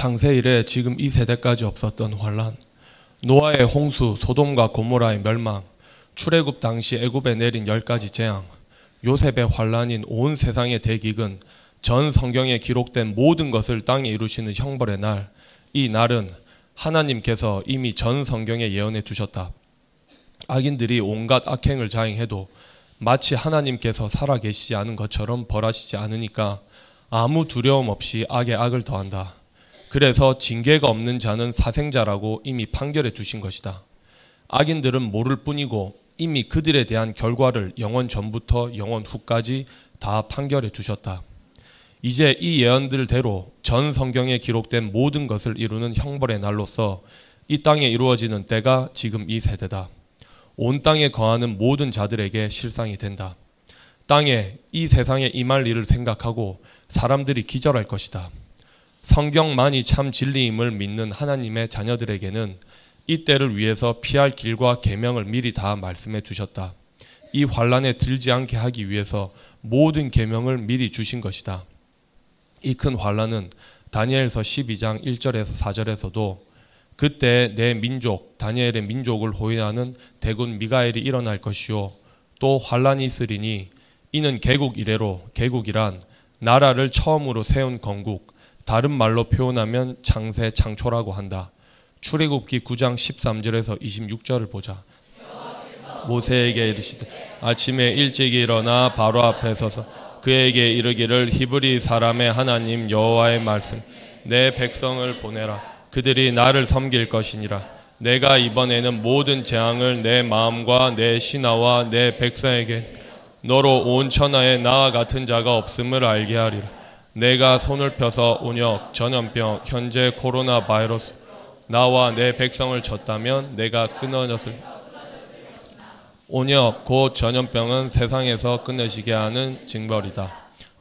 창세 이래 지금 이 세대까지 없었던 환란, 노아의 홍수, 소돔과 고모라의 멸망, 출애굽 당시 애굽에 내린 열 가지 재앙, 요셉의 환란인 온 세상의 대기근, 전 성경에 기록된 모든 것을 땅에 이루시는 형벌의 날, 이 날은 하나님께서 이미 전 성경에 예언해 두셨다. 악인들이 온갖 악행을 자행해도 마치 하나님께서 살아계시지 않은 것처럼 벌하시지 않으니까 아무 두려움 없이 악에 악을 더한다. 그래서 징계가 없는 자는 사생자라고 이미 판결해 두신 것이다. 악인들은 모를 뿐이고 이미 그들에 대한 결과를 영원 전부터 영원 후까지 다 판결해 두셨다. 이제 이 예언들대로 전 성경에 기록된 모든 것을 이루는 형벌의 날로서 이 땅에 이루어지는 때가 지금 이 세대다. 온 땅에 거하는 모든 자들에게 실상이 된다. 땅에 이 세상에 임할 일을 생각하고 사람들이 기절할 것이다. 성경만이 참 진리임을 믿는 하나님의 자녀들에게는 이 때를 위해서 피할 길과 계명을 미리 다 말씀해 두셨다. 이 환란에 들지 않게 하기 위해서 모든 계명을 미리 주신 것이다. 이 큰 환란은 다니엘서 12장 1절에서 4절에서도 그때 내 민족 다니엘의 민족을 호위하는 대군 미가엘이 일어날 것이요 또 환란이 있으리니 이는 개국 이래로 개국이란 나라를 처음으로 세운 건국 다른 말로 표현하면 창세 창초라고 한다. 출애굽기 9장 13절에서 26절을 보자. 모세에게 이르시되 아침에 일찍 일어나 바로 앞에 서서 그에게 이르기를 히브리 사람의 하나님 여호와의 말씀 내 백성을 보내라 그들이 나를 섬길 것이니라 내가 이번에는 모든 재앙을 내 마음과 내 신하와 내 백성에게 너로 온 천하에 나와 같은 자가 없음을 알게 하리라 내가 손을 펴서 온역 전염병 현재 코로나 바이러스 나와 내 백성을 졌다면 내가 끊어졌을 온역 곧 전염병은 세상에서 끊어지게 하는 징벌이다.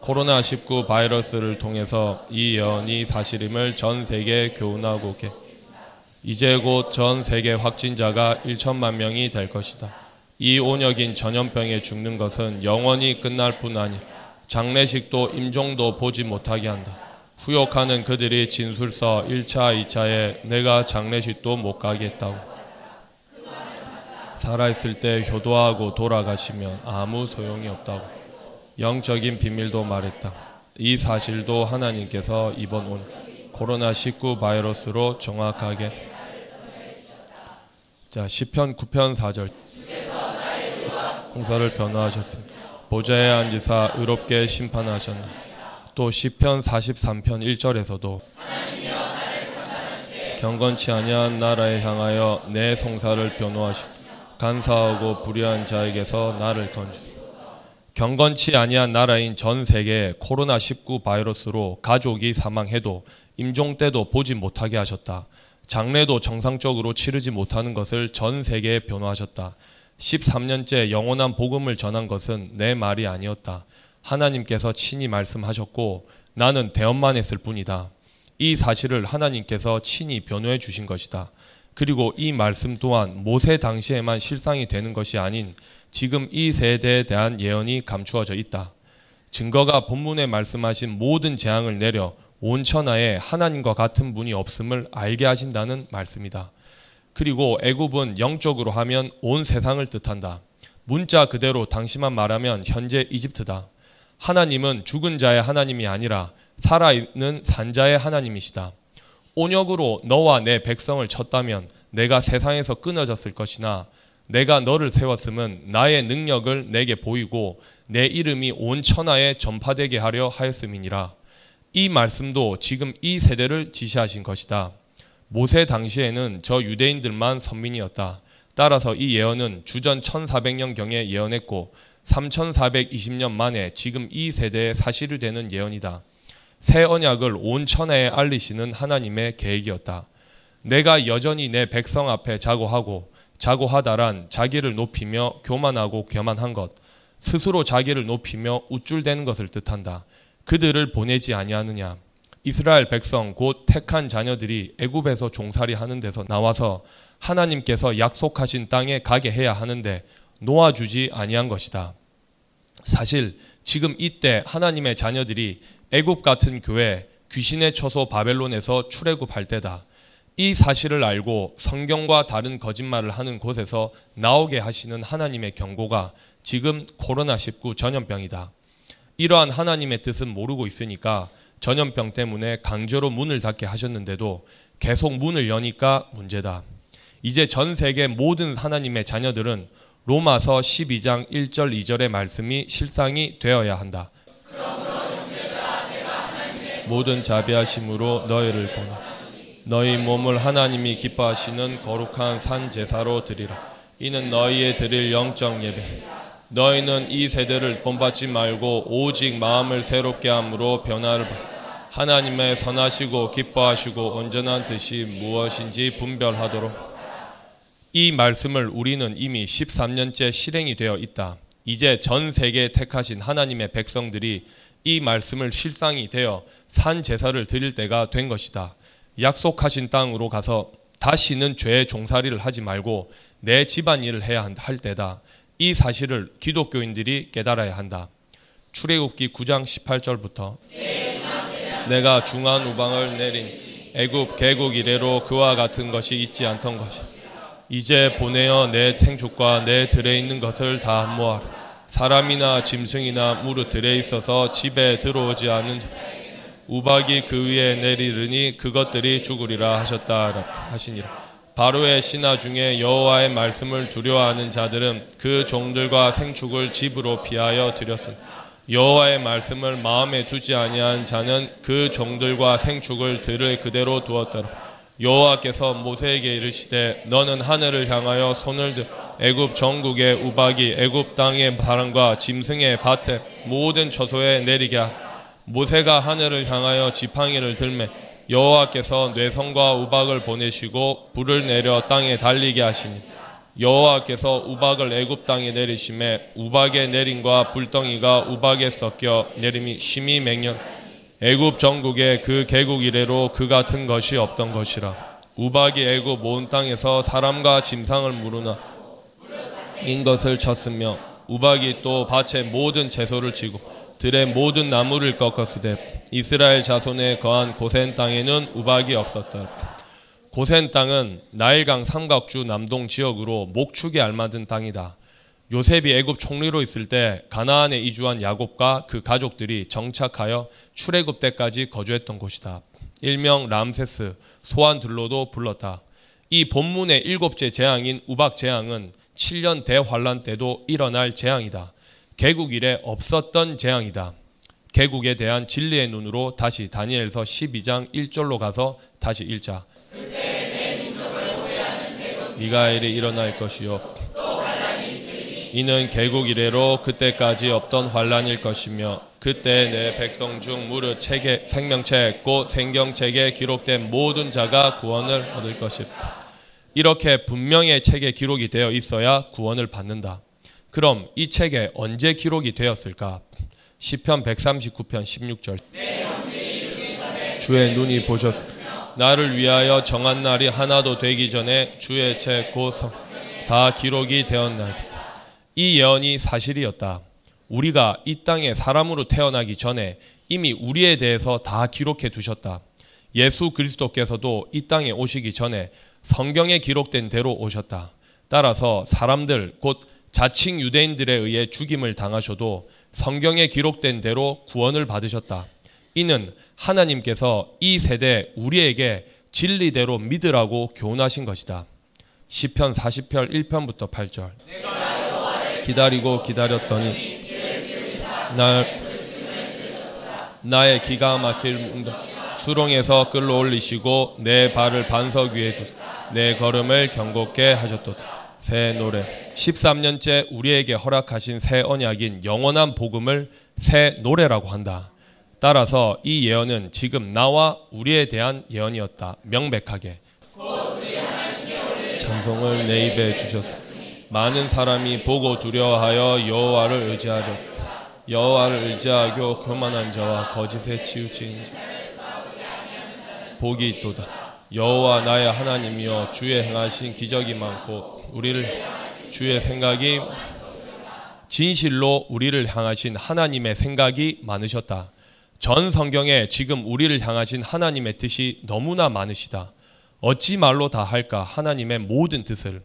코로나19 바이러스를 통해서 이 예언이 사실임을 전 세계에 교훈하고 계. 이제 곧 전 세계 확진자가 1천만 명이 될 것이다. 이 온역인 전염병에 죽는 것은 영원히 끝날 뿐 아니 장례식도 임종도 보지 못하게 한다. 후욕하는 그들이 진술서 1차, 2차에 내가 장례식도 못 가겠다고. 살아있을 때 효도하고 돌아가시면 아무 소용이 없다고. 영적인 비밀도 말했다. 이 사실도 하나님께서 이번 온 코로나19 바이러스로 정확하게 자, 10편 9편 4절 홍사를 변화하셨습니다. 보좌에 앉으사 의롭게 심판하셨나. 또 시편 43편 1절에서도 경건치 아니한 나라에 향하여 내 송사를 변호하시고 간사하고 불의한 자에게서 나를 건주. 경건치 아니한 나라인 전 세계 코로나19 바이러스로 가족이 사망해도 임종 때도 보지 못하게 하셨다. 장례도 정상적으로 치르지 못하는 것을 전 세계에 변호하셨다. 13년째 영원한 복음을 전한 것은 내 말이 아니었다. 하나님께서 친히 말씀하셨고 나는 대언만 했을 뿐이다. 이 사실을 하나님께서 친히 변호해 주신 것이다. 그리고 이 말씀 또한 모세 당시에만 실상이 되는 것이 아닌 지금 이 세대에 대한 예언이 감추어져 있다. 증거가 본문에 말씀하신 모든 재앙을 내려 온 천하에 하나님과 같은 분이 없음을 알게 하신다는 말씀이다. 그리고 애굽은 영적으로 하면 온 세상을 뜻한다. 문자 그대로 당시만 말하면 현재 이집트다. 하나님은 죽은 자의 하나님이 아니라 살아있는 산자의 하나님이시다. 온역으로 너와 내 백성을 쳤다면 내가 세상에서 끊어졌을 것이나 내가 너를 세웠음은 나의 능력을 내게 보이고 내 이름이 온 천하에 전파되게 하려 하였음이니라. 이 말씀도 지금 이 세대를 지시하신 것이다. 모세 당시에는 저 유대인들만 선민이었다. 따라서 이 예언은 주전 1400년경에 예언했고 3420년 만에 지금 이 세대에 사실이 되는 예언이다. 새 언약을 온 천하에 알리시는 하나님의 계획이었다. 내가 여전히 내 백성 앞에 자고하고 자고하다란 자기를 높이며 교만하고 교만한 것, 스스로 자기를 높이며 우쭐대는 것을 뜻한다. 그들을 보내지 아니하느냐. 이스라엘 백성 곧 택한 자녀들이 애굽에서 종살이 하는 데서 나와서 하나님께서 약속하신 땅에 가게 해야 하는데 놓아주지 아니한 것이다. 사실 지금 이때 하나님의 자녀들이 애굽 같은 교회 귀신의 처소 바벨론에서 출애굽할 때다. 이 사실을 알고 성경과 다른 거짓말을 하는 곳에서 나오게 하시는 하나님의 경고가 지금 코로나19 전염병이다. 이러한 하나님의 뜻은 모르고 있으니까 전염병 때문에 강제로 문을 닫게 하셨는데도 계속 문을 여니까 문제다. 이제 전 세계 모든 하나님의 자녀들은 로마서 12장 1절 2절의 말씀이 실상이 되어야 한다. 모든 자비하심으로 너희를 보내 너희 몸을 하나님이 기뻐하시는 거룩한 산 제사로 드리라. 이는 너희의 드릴 영적 예배. 너희는 이 세대를 본받지 말고 오직 마음을 새롭게 함으로 변화를 받. 하나님의 선하시고 기뻐하시고 온전한 뜻이 무엇인지 분별하도록. 이 말씀을 우리는 이미 13년째 실행이 되어 있다. 이제 전 세계에 택하신 하나님의 백성들이 이 말씀을 실상이 되어 산 제사를 드릴 때가 된 것이다. 약속하신 땅으로 가서 다시는 죄의 종살이를 하지 말고 내 집안일을 해야 할 때다. 이 사실을 기독교인들이 깨달아야 한다. 출애굽기 9장 18절부터 내가 중한 우방을 내린 애굽 개국 이래로 그와 같은 것이 있지 않던 것이 이제 보내어 내 생축과 내 들에 있는 것을 다 모아라. 사람이나 짐승이나 무릇 들에 있어서 집에 들어오지 않는 우박이 그 위에 내리르니 그것들이 죽으리라 하셨다 하시니라. 바로의 신하 중에 여호와의 말씀을 두려워하는 자들은 그 종들과 생축을 집으로 피하여 드렸으니 여호와의 말씀을 마음에 두지 아니한 자는 그 종들과 생축을 들을 그대로 두었더라. 여호와께서 모세에게 이르시되 너는 하늘을 향하여 손을 들 애굽 전국의 우박이 애굽 땅의 바람과 짐승의 밭에 모든 처소에 내리게. 모세가 하늘을 향하여 지팡이를 들매 여호와께서 뇌성과 우박을 보내시고 불을 내려 땅에 달리게 하시니 여호와께서 우박을 애굽 땅에 내리심에 우박의 내림과 불덩이가 우박에 섞여 내림이 심히 맹년 애굽 전국에 그 개국 이래로 그 같은 것이 없던 것이라. 우박이 애굽 온 땅에서 사람과 짐상을 무르나 인 것을 쳤으며 우박이 또 밭의 모든 채소를 치고 들의 모든 나무를 꺾었으되 이스라엘 자손에 거한 고센 땅에는 우박이 없었다. 고센 땅은 나일강 삼각주 남동 지역으로 목축에 알맞은 땅이다. 요셉이 애굽 총리로 있을 때 가나안에 이주한 야곱과 그 가족들이 정착하여 출애굽 때까지 거주했던 곳이다. 일명 람세스 소환들로도 불렀다. 이 본문의 일곱째 재앙인 우박 재앙은 7년 대환란 때도 일어날 재앙이다. 개국 이래 없었던 재앙이다. 개국에 대한 진리의 눈으로 다시 다니엘서 12장 1절로 가서 다시 읽자. 미가엘이 일어날 것이요. 이는 개국 이래로 그때까지 없던 환란일 것이며 그때 내 백성 중 무릇 책에 생명책 곧 생경책에 기록된 모든 자가 구원을 얻을 것이다. 이렇게 분명히 책에 기록이 되어 있어야 구원을 받는다. 그럼 이 책에 언제 기록이 되었을까? 시편 139편 16절. 주의 눈이 보셨 나를 위하여 정한 날이 하나도 되기 전에 주의 책 고성 다 기록이 되었나이다. 이 예언이 사실이었다. 우리가 이 땅에 사람으로 태어나기 전에 이미 우리에 대해서 다 기록해 두셨다. 예수 그리스도께서도 이 땅에 오시기 전에 성경에 기록된 대로 오셨다. 따라서 사람들 곧 자칭 유대인들에 의해 죽임을 당하셔도 성경에 기록된 대로 구원을 받으셨다. 이는 하나님께서 이 세대 우리에게 진리대로 믿으라고 교훈하신 것이다. 시편 40편 1편부터 8절. 기다리고 기다렸더니 날 나의 기가 막힐 수렁에서 끌어올리시고 내 발을 반석 위에 두내 걸음을 경곡게 하셨도다. 새 노래 13년째 우리에게 허락하신 새 언약인 영원한 복음을 새 노래라고 한다. 따라서 이 예언은 지금 나와 우리에 대한 예언이었다. 명백하게. 찬송을 내 입에 주셨소. 많은 사람이 보고 두려워하여 여호와를 의지하려 여호와를 의지하고 교만한 자와 거짓에 치우친 자 복이 있도다. 여호와 나의 하나님이여 주의 행하신 기적이 많고 우리를 주의 생각이 진실로 우리를 향하신 하나님의 생각이 많으셨다. 전 성경에 지금 우리를 향하신 하나님의 뜻이 너무나 많으시다. 어찌 말로 다 할까 하나님의 모든 뜻을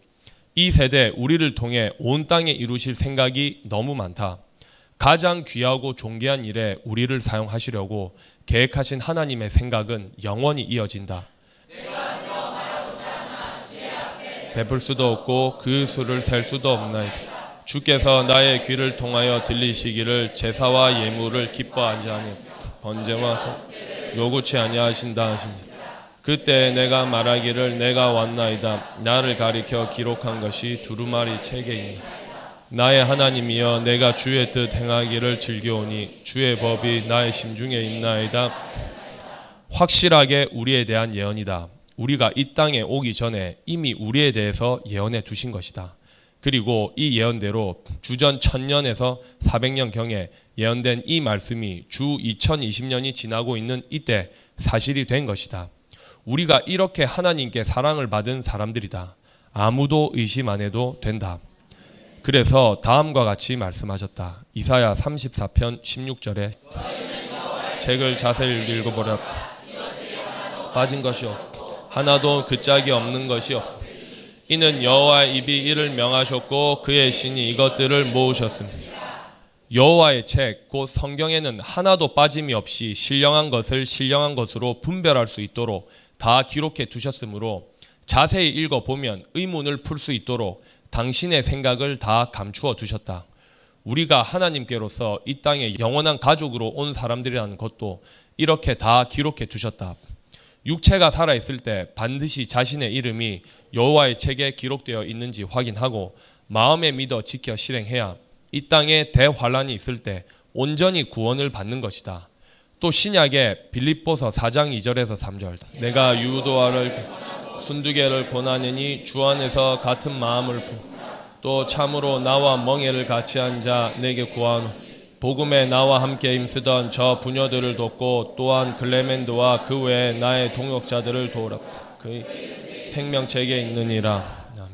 이 세대 우리를 통해 온 땅에 이루실 생각이 너무 많다. 가장 귀하고 존귀한 일에 우리를 사용하시려고 계획하신 하나님의 생각은 영원히 이어진다. 베풀 수도 없고 그 수를 셀 수도 없나이다. 주께서 나의 귀를 통하여 들리시기를 제사와 예물을 기뻐하지 아니 번제와 요구치 아니하신다 하시니 그때 내가 말하기를 내가 왔나이다 나를 가리켜 기록한 것이 두루마리 책에 있나 나의 하나님이여 내가 주의 뜻 행하기를 즐겨오니 주의 법이 나의 심중에 있나이다 확실하게 우리에 대한 예언이다 우리가 이 땅에 오기 전에 이미 우리에 대해서 예언해 두신 것이다 그리고 이 예언대로 주전 천년에서 400년 경에 예언된 이 말씀이 주 2020년이 지나고 있는 이때 사실이 된 것이다. 우리가 이렇게 하나님께 사랑을 받은 사람들이다. 아무도 의심 안 해도 된다. 그래서 다음과 같이 말씀하셨다. 이사야 34편 16절에 책을 자세히 읽어보라. 빠진 것이 없. 하나도 그 짝이 없는 것이 없. 이는 여호와의 입이 이를 명하셨고 그의 신이 이것들을 모으셨습니다. 여호와의 책, 곧 성경에는 하나도 빠짐이 없이 신령한 것을 신령한 것으로 분별할 수 있도록 다 기록해 두셨으므로 자세히 읽어보면 의문을 풀 수 있도록 당신의 생각을 다 감추어 두셨다. 우리가 하나님께로서 이 땅에 영원한 가족으로 온 사람들이라는 것도 이렇게 다 기록해 두셨다. 육체가 살아 있을 때 반드시 자신의 이름이 여호와의 책에 기록되어 있는지 확인하고 마음에 믿어 지켜 실행해야 이 땅에 대환란이 있을 때 온전히 구원을 받는 것이다. 또 신약의 빌립보서 4장 2절에서 3절 내가 유도아를 순두개를 권하느니 주 안에서 같은 마음을 또 참으로 나와 멍에를 같이 한 자 내게 구하노 복음에 나와 함께 힘쓰던 저 부녀들을 돕고 또한 글레멘드와 그 외에 나의 동역자들을 도우라 그 생명책에 있느니라 아멘.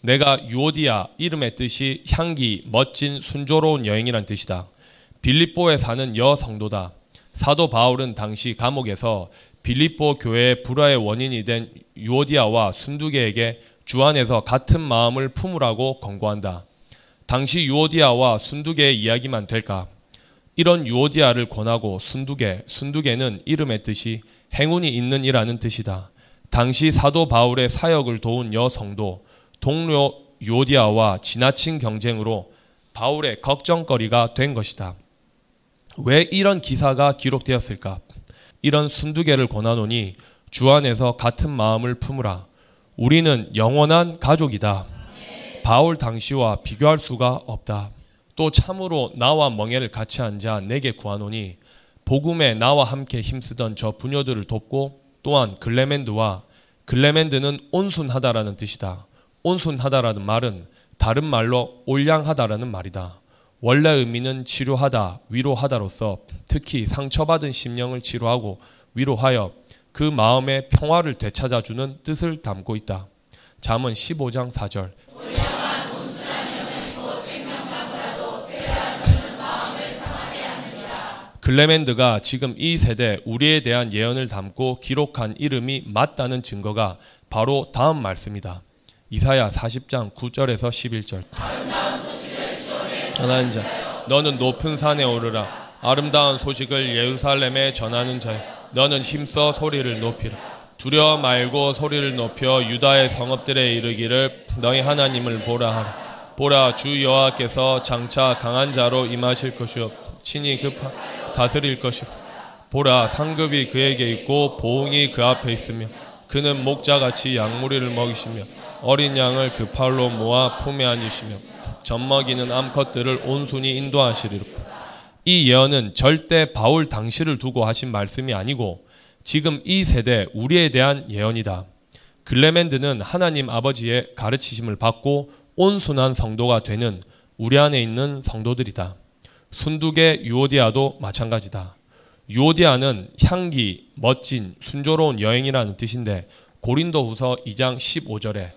내가 유오디아 이름의 뜻이 향기 멋진 순조로운 여행이란 뜻이다 빌립보에 사는 여 성도다 사도 바울은 당시 감옥에서 빌립보 교회의 불화의 원인이 된 유오디아와 순두계에게 주 안에서 같은 마음을 품으라고 권고한다. 당시 유오디아와 순두계의 이야기만 될까? 이런 유오디아를 권하고 순두계, 순두계는 이름의 뜻이 행운이 있는 이라는 뜻이다. 당시 사도 바울의 사역을 도운 여성도 동료 유오디아와 지나친 경쟁으로 바울의 걱정거리가 된 것이다. 왜 이런 기사가 기록되었을까? 이런 순두개를 권하노니 주 안에서 같은 마음을 품으라. 우리는 영원한 가족이다. 바울 당시와 비교할 수가 없다. 또 참으로 나와 멍에를 같이 앉아 내게 구하노니 복음에 나와 함께 힘쓰던 저 부녀들을 돕고 또한 글레멘드와 글레멘드는 온순하다라는 뜻이다. 온순하다라는 말은 다른 말로 올량하다라는 말이다. 원래 의미는 치료하다, 위로하다로서 특히 상처받은 심령을 치료하고 위로하여 그 마음의 평화를 되찾아주는 뜻을 담고 있다. 잠언 15장 4절. 글레멘드가 지금 이 세대 우리에 대한 예언을 담고 기록한 이름이 맞다는 증거가 바로 다음 말씀이다. 이사야 40장 9절에서 11절. 전하는 자 너는 높은 산에 오르라. 아름다운 소식을 예루살렘에 전하는 자 너는 힘써 소리를 높이라. 두려워 말고 소리를 높여 유다의 성읍들에 이르기를 너희 하나님을 보라 하라. 보라 주 여호와께서 장차 강한 자로 임하실 것이요 친히 급하 다스릴 것이라 보라 상급이 그에게 있고 보응이 그 앞에 있으며 그는 목자같이 양무리를 먹이시며 어린 양을 그 팔로 모아 품에 안으시며 젖먹이는 암컷들을 온순히 인도하시리라. 이 예언은 절대 바울 당시를 두고 하신 말씀이 아니고 지금 이 세대 우리에 대한 예언이다. 글레멘드는 하나님 아버지의 가르치심을 받고 온순한 성도가 되는 우리 안에 있는 성도들이다. 순두계 유오디아도 마찬가지다. 유오디아는 향기, 멋진, 순조로운 여행이라는 뜻인데 고린도후서 2장 15절에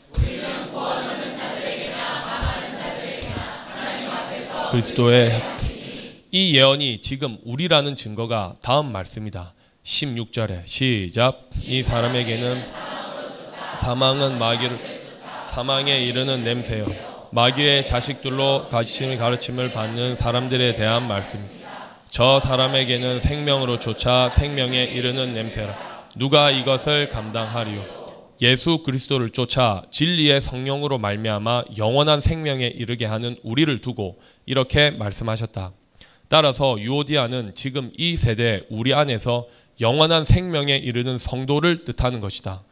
그리스도의 이 예언이 지금 우리라는 증거가 다음 말씀이다. 16절에 시작. 이 사람에게는 사망은 마귀를 사망에 이르는 냄새요. 마귀의 자식들로 가르침을 가르침을 받는 사람들에 대한 말씀입니다. 저 사람에게는 생명으로 쫓아 생명에 이르는 냄새라. 누가 이것을 감당하리요? 예수 그리스도를 쫓아 진리의 성령으로 말미암아 영원한 생명에 이르게 하는 우리를 두고 이렇게 말씀하셨다. 따라서 유오디아는 지금 이 세대 우리 안에서 영원한 생명에 이르는 성도를 뜻하는 것이다.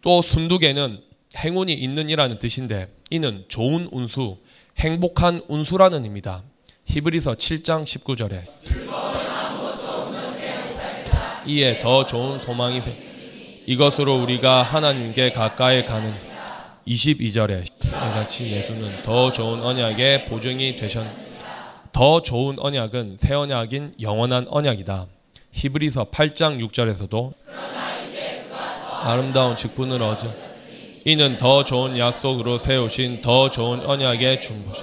또 순두개는 행운이 있는 이라는 뜻인데 이는 좋은 운수, 행복한 운수라는 의미다. 히브리서 7장 19절에 이에 더 좋은 소망이 이것으로 우리가 하나님께 가까이 가는 22절에 같이 예수는 더 좋은 언약의 보증이 되셨 더 좋은 언약은 새 언약인 영원한 언약이다. 히브리서 8장 6절에서도 아름다운 직분을 얻어 이는 더 좋은 약속으로 세우신 더 좋은 언약의 중보시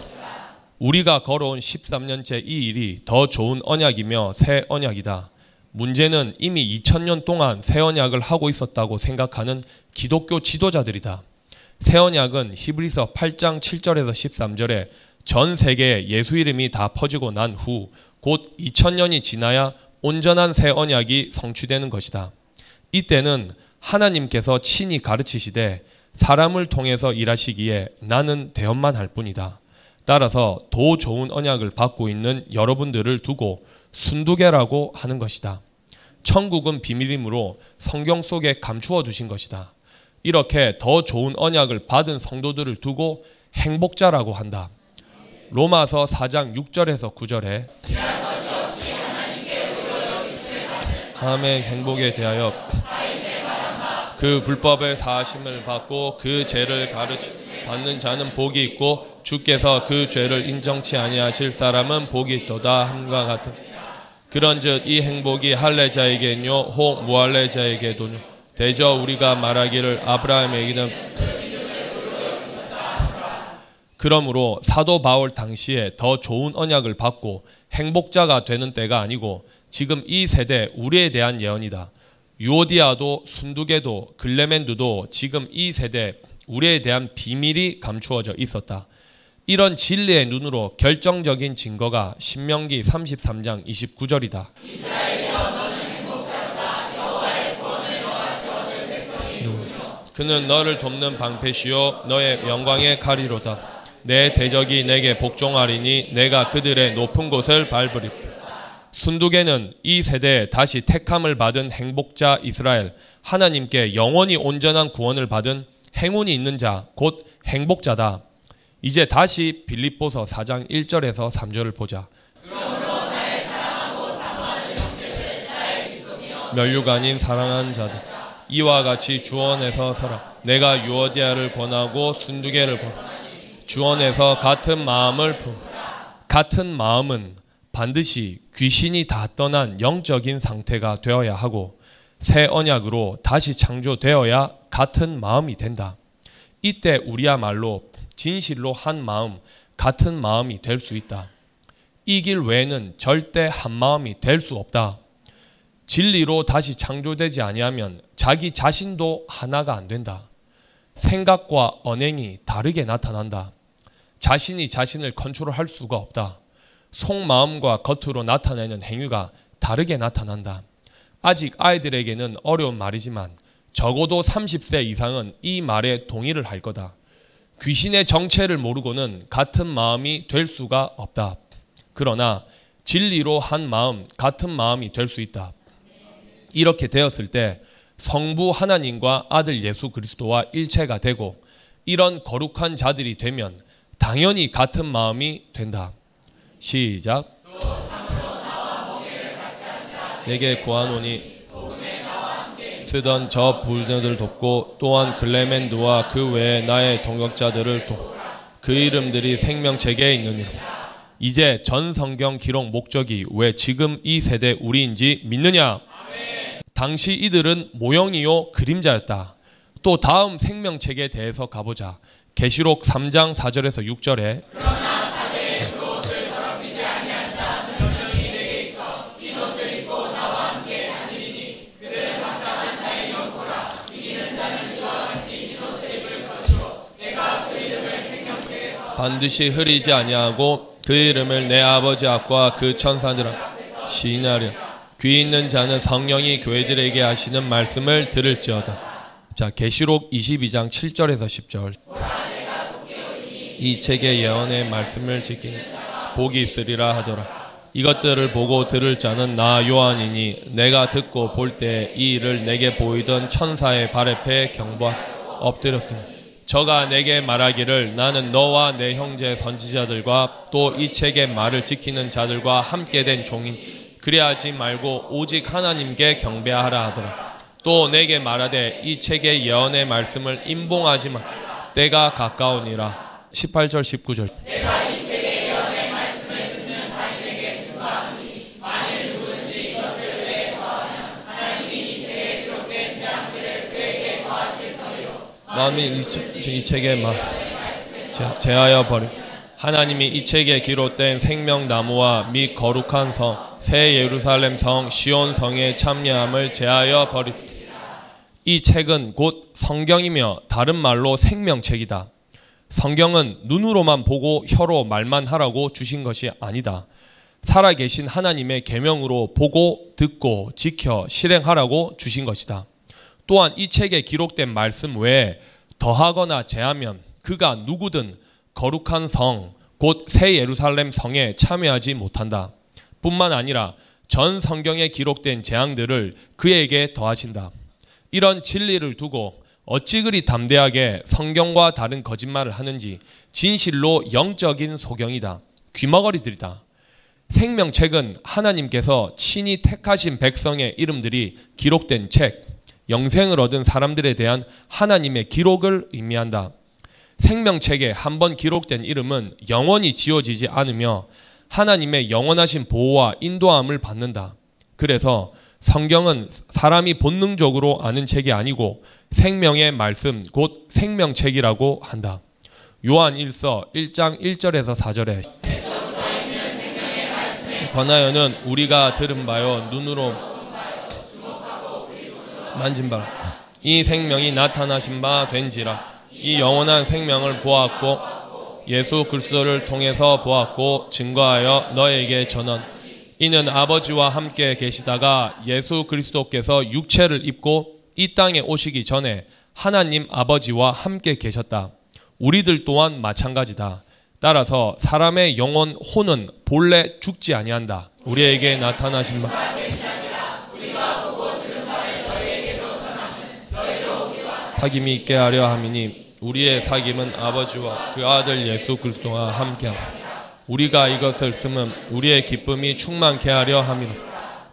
우리가 걸어온 13년째 이 일이 더 좋은 언약이며 새 언약이다. 문제는 이미 2000년 동안 새 언약을 하고 있었다고 생각하는 기독교 지도자들이다. 새 언약은 히브리서 8장 7절에서 13절에 전 세계에 예수 이름이 다 퍼지고 난 후 곧 2000년이 지나야 온전한 새 언약이 성취되는 것이다. 이때는 하나님께서 친히 가르치시되 사람을 통해서 일하시기에 나는 대언만 할 뿐이다. 따라서 더 좋은 언약을 받고 있는 여러분들을 두고 순두개라고 하는 것이다. 천국은 비밀이므로 성경 속에 감추어 주신 것이다. 이렇게 더 좋은 언약을 받은 성도들을 두고 행복자라고 한다. 로마서 4장 6절에서 9절에 다음의 행복에 대하여 그 불법의 사심을 받고 그 죄를 가르치 받는 자는 복이 있고 주께서 그 죄를 인정치 아니하실 사람은 복이 있도다 함과 같은 그런즉 이 행복이 할례자에게요 혹 무할례자에게도요 대저 우리가 말하기를 아브라함에게는 그러므로 사도 바울 당시에 더 좋은 언약을 받고 행복자가 되는 때가 아니고 지금 이 세대 우리에 대한 예언이다. 유오디아도 순두개도 글레멘드도 지금 이 세대 우리에 대한 비밀이 감추어져 있었다. 이런 진리의 눈으로 결정적인 증거가 신명기 33장 29절이다. 그는 너를 돕는 방패시요 너의 영광의 칼이로다. 내 대적이 내게 복종하리니 내가 그들의 높은 곳을 밟으리. 순두개는 이 세대에 다시 택함을 받은 행복자 이스라엘, 하나님께 영원히 온전한 구원을 받은 행운이 있는 자, 곧 행복자다. 이제 다시 빌립보서 4장 1절에서 3절을 보자. 아닌 사랑하는 자들 이와 같이 주원에서 서라 내가 유어디아를 권하고 순두개를 권 주원에서 같은 마음을 품 같은 마음은 반드시 귀신이 다 떠난 영적인 상태가 되어야 하고 새 언약으로 다시 창조되어야 같은 마음이 된다. 이때 우리야말로 진실로 한 마음, 같은 마음이 될 수 있다. 이 길 외에는 절대 한 마음이 될 수 없다. 진리로 다시 창조되지 아니하면 자기 자신도 하나가 안 된다. 생각과 언행이 다르게 나타난다. 자신이 자신을 컨트롤할 수가 없다. 속마음과 겉으로 나타내는 행위가 다르게 나타난다. 아직 아이들에게는 어려운 말이지만 적어도 30세 이상은 이 말에 동의를 할 거다. 귀신의 정체를 모르고는 같은 마음이 될 수가 없다. 그러나 진리로 한 마음, 같은 마음이 될 수 있다. 이렇게 되었을 때 성부 하나님과 아들 예수 그리스도와 일체가 되고 이런 거룩한 자들이 되면 당연히 같은 마음이 된다. 시작. 내게 구하노니 쓰던 저 불녀들 돕고 또한 글레멘드와 그 외에 나의 동역자들을 돕그 이름들이 생명책에 있느니라. 이제 전 성경 기록 목적이 왜 지금 이 세대 우리인지 믿느냐? 당시 이들은 모형이요 그림자였다. 또 다음 생명책에 대해서 가보자. 계시록 3장 4절에서 6절에 반드시 흐리지 아니하고 그 이름을 내 아버지 앞과 그 천사들 앞 시인하려 귀 있는 자는 성령이 교회들에게 하시는 말씀을 들을지어다. 자, 계시록 22장 7절에서 10절. 이 책의 예언의 말씀을 지키니 복이 있으리라 하더라. 이것들을 보고 들을 자는 나 요한이니 내가 듣고 볼 때 이 일을 내게 보이던 천사의 발에 패 경보하 엎드렸으니 저가 내게 말하기를 나는 너와 내 형제 선지자들과 또 이 책의 말을 지키는 자들과 함께 된 종인 그리하지 말고 오직 하나님께 경배하라 하더라. 또 내게 말하되 이 책의 예언의 말씀을 임봉하지 마. 때가 가까우니라. 18절 19절 남이 이, 이 책에 막 제하여 버림 하나님이 이 책에 기록된 생명나무와 및 거룩한 성, 새 예루살렘 성, 시온 성의 참여함을 제하여 버리. 이 책은 곧 성경이며 다른 말로 생명책이다. 성경은 눈으로만 보고 혀로 말만 하라고 주신 것이 아니다. 살아계신 하나님의 계명으로 보고 듣고 지켜 실행하라고 주신 것이다. 또한 이 책에 기록된 말씀 외에 더하거나 제하면 그가 누구든 거룩한 성, 곧 새 예루살렘 성에 참여하지 못한다. 뿐만 아니라 전 성경에 기록된 재앙들을 그에게 더하신다. 이런 진리를 두고 어찌 그리 담대하게 성경과 다른 거짓말을 하는지 진실로 영적인 소경이다. 귀머거리들이다. 생명책은 하나님께서 친히 택하신 백성의 이름들이 기록된 책, 영생을 얻은 사람들에 대한 하나님의 기록을 의미한다. 생명책에 한번 기록된 이름은 영원히 지워지지 않으며 하나님의 영원하신 보호와 인도함을 받는다. 그래서 성경은 사람이 본능적으로 아는 책이 아니고 생명의 말씀 곧 생명책이라고 한다. 요한 1서 1장 1절에서 4절에 번하여는 우리가 들은 바요 눈으로 만진 바 이 생명이 나타나신 바 된지라 이 영원한 생명을 보았고 예수 그리스도를 통해서 보았고 증거하여 너에게 전한 이는 아버지와 함께 계시다가 예수 그리스도께서 육체를 입고 이 땅에 오시기 전에 하나님 아버지와 함께 계셨다. 우리들 또한 마찬가지다. 따라서 사람의 영혼 혼은 본래 죽지 아니한다. 우리에게 나타나신 바 사귐이 있게 하려 함이니 우리의 사귐은 아버지와 그 아들 예수 그리스도와 함께함. 우리가 이것을 쓰면 우리의 기쁨이 충만케 하려 함이로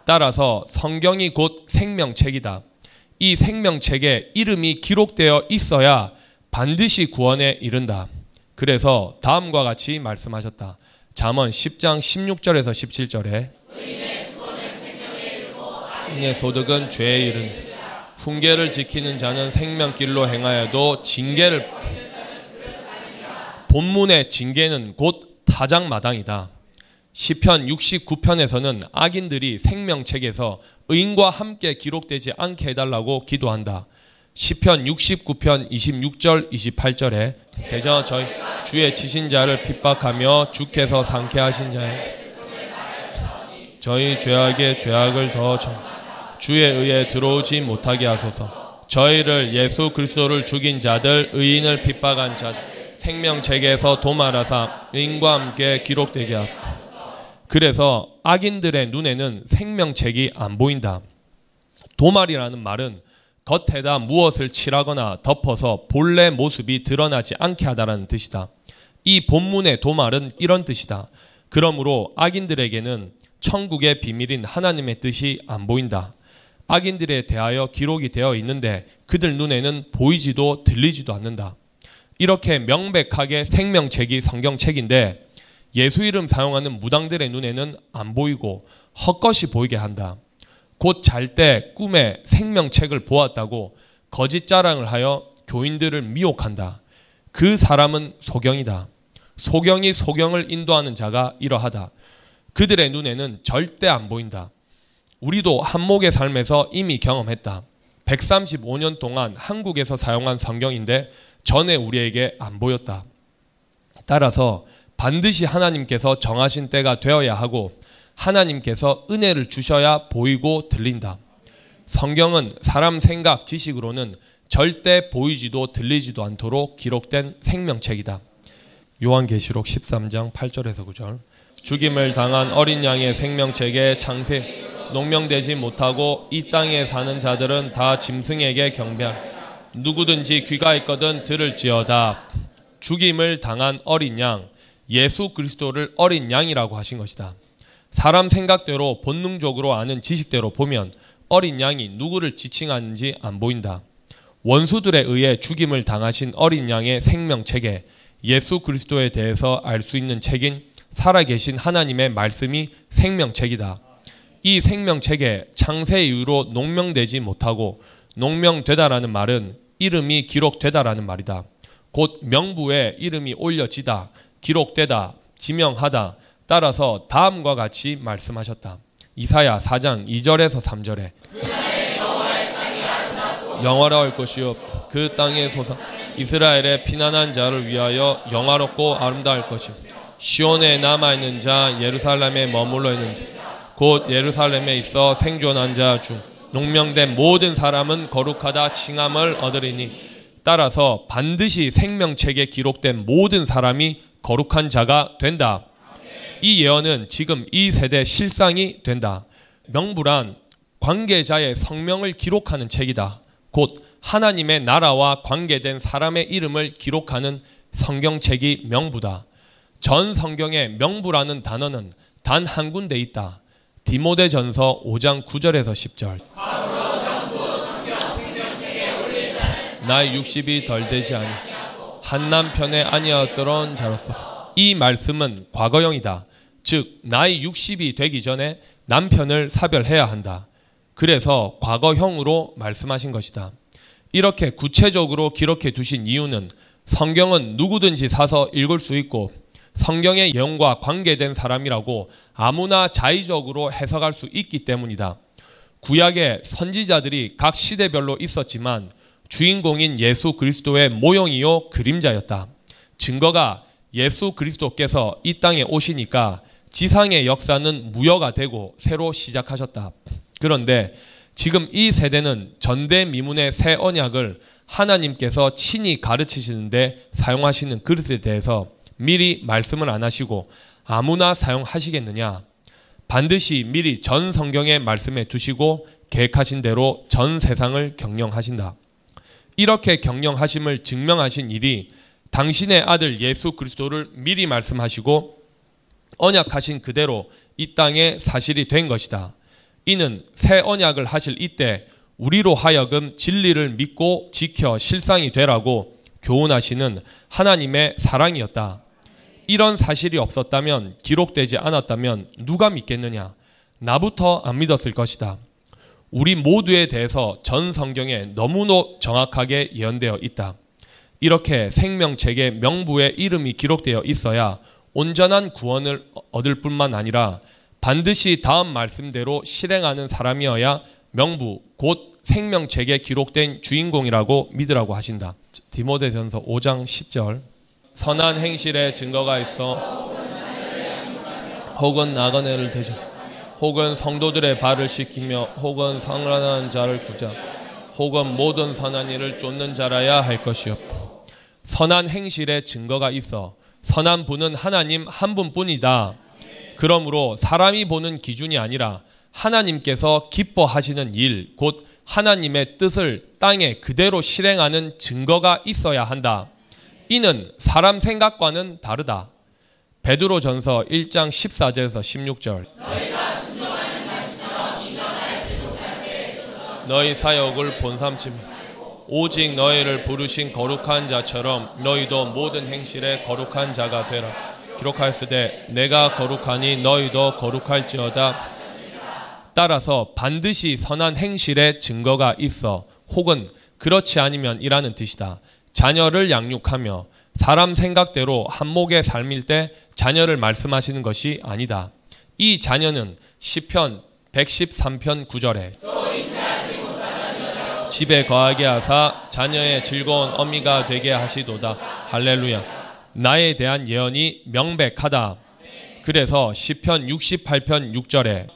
따라서 성경이 곧 생명책이다. 이 생명책에 이름이 기록되어 있어야 반드시 구원에 이른다. 그래서 다음과 같이 말씀하셨다. 잠언 10장 16절에서 17절에 의인의 소득은 죄에 이른 훈계를 지키는 자는 생명길로 행하여도 징계를 본문의 징계는 곧 타장마당이다. 시편 69편에서는 악인들이 생명책에서 의인과 함께 기록되지 않게 해달라고 기도한다. 시편 69편 26절 28절에 대저 저희 주의 치신 자를 핍박하며 주께서 상쾌하신 자의 저희 죄악의 죄악을 더 주의 의에 들어오지 못하게 하소서. 저희를 예수 그리스도를 죽인 자들 의인을 핍박한 자들 생명책에서 도말하사 의인과 함께 기록되게 하소서. 그래서 악인들의 눈에는 생명책이 안 보인다. 도말이라는 말은 겉에다 무엇을 칠하거나 덮어서 본래 모습이 드러나지 않게 하다라는 뜻이다. 이 본문의 도말은 이런 뜻이다. 그러므로 악인들에게는 천국의 비밀인 하나님의 뜻이 안 보인다. 악인들에 대하여 기록이 되어 있는데 그들 눈에는 보이지도 들리지도 않는다. 이렇게 명백하게 생명책이 성경책인데 예수 이름 사용하는 무당들의 눈에는 안 보이고 헛것이 보이게 한다. 곧 잘 때 꿈에 생명책을 보았다고 거짓 자랑을 하여 교인들을 미혹한다. 그 사람은 소경이다. 소경이 소경을 인도하는 자가 이러하다. 그들의 눈에는 절대 안 보인다. 우리도 한목의 삶에서 이미 경험했다. 135년 동안 한국에서 사용한 성경인데 전에 우리에게 안 보였다. 따라서 반드시 하나님께서 정하신 때가 되어야 하고 하나님께서 은혜를 주셔야 보이고 들린다. 성경은 사람 생각, 지식으로는 절대 보이지도 들리지도 않도록 기록된 생명책이다. 요한계시록 13장 8절에서 9절. 죽임을 당한 어린 양의 생명책에 창세 농명되지 못하고 이 땅에 사는 자들은 다 짐승에게 경배할 누구든지 귀가 있거든 들을지어다 죽임을 당한 어린 양 예수 그리스도를 어린 양이라고 하신 것이다. 사람 생각대로 본능적으로 아는 지식대로 보면 어린 양이 누구를 지칭하는지 안 보인다. 원수들에 의해 죽임을 당하신 어린 양의 생명책에 예수 그리스도에 대해서 알 수 있는 책인 살아계신 하나님의 말씀이 생명책이다. 이 생명책에 창세 이후로 농명되지 못하고 농명되다라는 말은 이름이 기록되다라는 말이다. 곧 명부에 이름이 올려지다, 기록되다, 지명하다. 따라서 다음과 같이 말씀하셨다. 이사야 4장 2절에서 3절에 영화로울 것이요 그 땅의 소사 이스라엘의 피난한 자를 위하여 영화롭고 아름다울 것이요 시온에 남아 있는 자 예루살렘에 머물러 있는 자 곧 예루살렘에 있어 생존한 자 중 농명된 모든 사람은 거룩하다 칭함을 얻으리니 따라서 반드시 생명책에 기록된 모든 사람이 거룩한 자가 된다. 이 예언은 지금 이 세대 실상이 된다. 명부란 관계자의 성명을 기록하는 책이다. 곧 하나님의 나라와 관계된 사람의 이름을 기록하는 성경책이 명부다. 전 성경의 명부라는 단어는 단 한 군데 있다. 디모데전서 5장 9절에서 10절. 나의 60이 덜 되지 아니 한 남편의 아니었더런 자로서 이 말씀은 과거형이다. 즉 나이 60이 되기 전에 남편을 사별해야 한다. 그래서 과거형으로 말씀하신 것이다. 이렇게 구체적으로 기록해 두신 이유는 성경은 누구든지 사서 읽을 수 있고 성경의 영과 관계된 사람이라고 아무나 자의적으로 해석할 수 있기 때문이다. 구약의 선지자들이 각 시대별로 있었지만 주인공인 예수 그리스도의 모형이요 그림자였다. 증거가 예수 그리스도께서 이 땅에 오시니까 지상의 역사는 무효가 되고 새로 시작하셨다. 그런데 지금 이 세대는 전대미문의 새 언약을 하나님께서 친히 가르치시는데 사용하시는 그릇에 대해서 미리 말씀을 안 하시고 아무나 사용하시겠느냐? 반드시 미리 전 성경의 말씀에 두시고 계획하신 대로 전 세상을 경영하신다. 이렇게 경영하심을 증명하신 일이 당신의 아들 예수 그리스도를 미리 말씀하시고 언약하신 그대로 이 땅에 사실이 된 것이다. 이는 새 언약을 하실 이때 우리로 하여금 진리를 믿고 지켜 실상이 되라고 교훈하시는 하나님의 사랑이었다. 이런 사실이 없었다면 기록되지 않았다면 누가 믿겠느냐? 나부터 안 믿었을 것이다. 우리 모두에 대해서 전 성경에 너무도 정확하게 예언되어 있다. 이렇게 생명책의 명부에 이름이 기록되어 있어야 온전한 구원을 얻을 뿐만 아니라 반드시 다음 말씀대로 실행하는 사람이어야 명부 곧 생명책에 기록된 주인공이라고 믿으라고 하신다. 디모데전서 5장 10절 선한 행실에 증거가 있어 혹은 나그네를 대죠 혹은 성도들의 발을 씻기며 혹은 상란한 자를 구자 혹은 모든 선한 일을 쫓는 자라야 할 것이요 선한 행실에 증거가 있어 선한 분은 하나님 한 분뿐이다. 그러므로 사람이 보는 기준이 아니라 하나님께서 기뻐하시는 일, 곧 하나님의 뜻을 땅에 그대로 실행하는 증거가 있어야 한다. 이는 사람 생각과는 다르다. 베드로 전서 1장 14절에서 16절. 너희 사역을 본삼치 오직 너희를 부르신 거룩한 자처럼 너희도 모든 행실에 거룩한 자가 되라. 기록하였으되 내가 거룩하니 너희도 거룩할지어다. 따라서 반드시 선한 행실에 증거가 있어 혹은 그렇지 아니면 이라는 뜻이다. 자녀를 양육하며 사람 생각대로 한목의 삶일 때 자녀를 말씀하시는 것이 아니다. 이 자녀는 시편 113편 9절에 집에 거하게 하사 자녀의 즐거운 어미가 되게 하시도다. 할렐루야. 나에 대한 예언이 명백하다. 그래서 시편 68편 6절에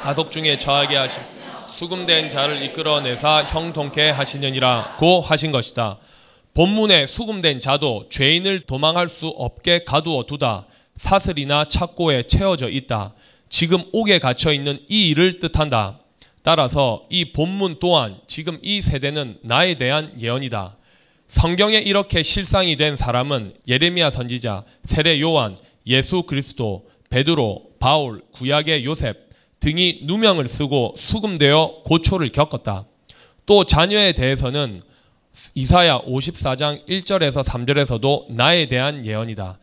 가속 중에 처하게 하심 수금된 자를 이끌어내사 형통케 하시느니라고 하신 것이다. 본문에 수금된 자도 죄인을 도망할 수 없게 가두어 두다. 사슬이나 착고에 채워져 있다. 지금 옥에 갇혀 있는 이 일을 뜻한다. 따라서 이 본문 또한 지금 이 세대는 나에 대한 예언이다. 성경에 이렇게 실상이 된 사람은 예레미야 선지자, 세례 요한, 예수 그리스도, 베드로, 바울, 구약의 요셉 등이 누명을 쓰고 수금되어 고초를 겪었다. 또 자녀에 대해서는 이사야 54장 1절에서 3절에서도 나에 대한 예언이다.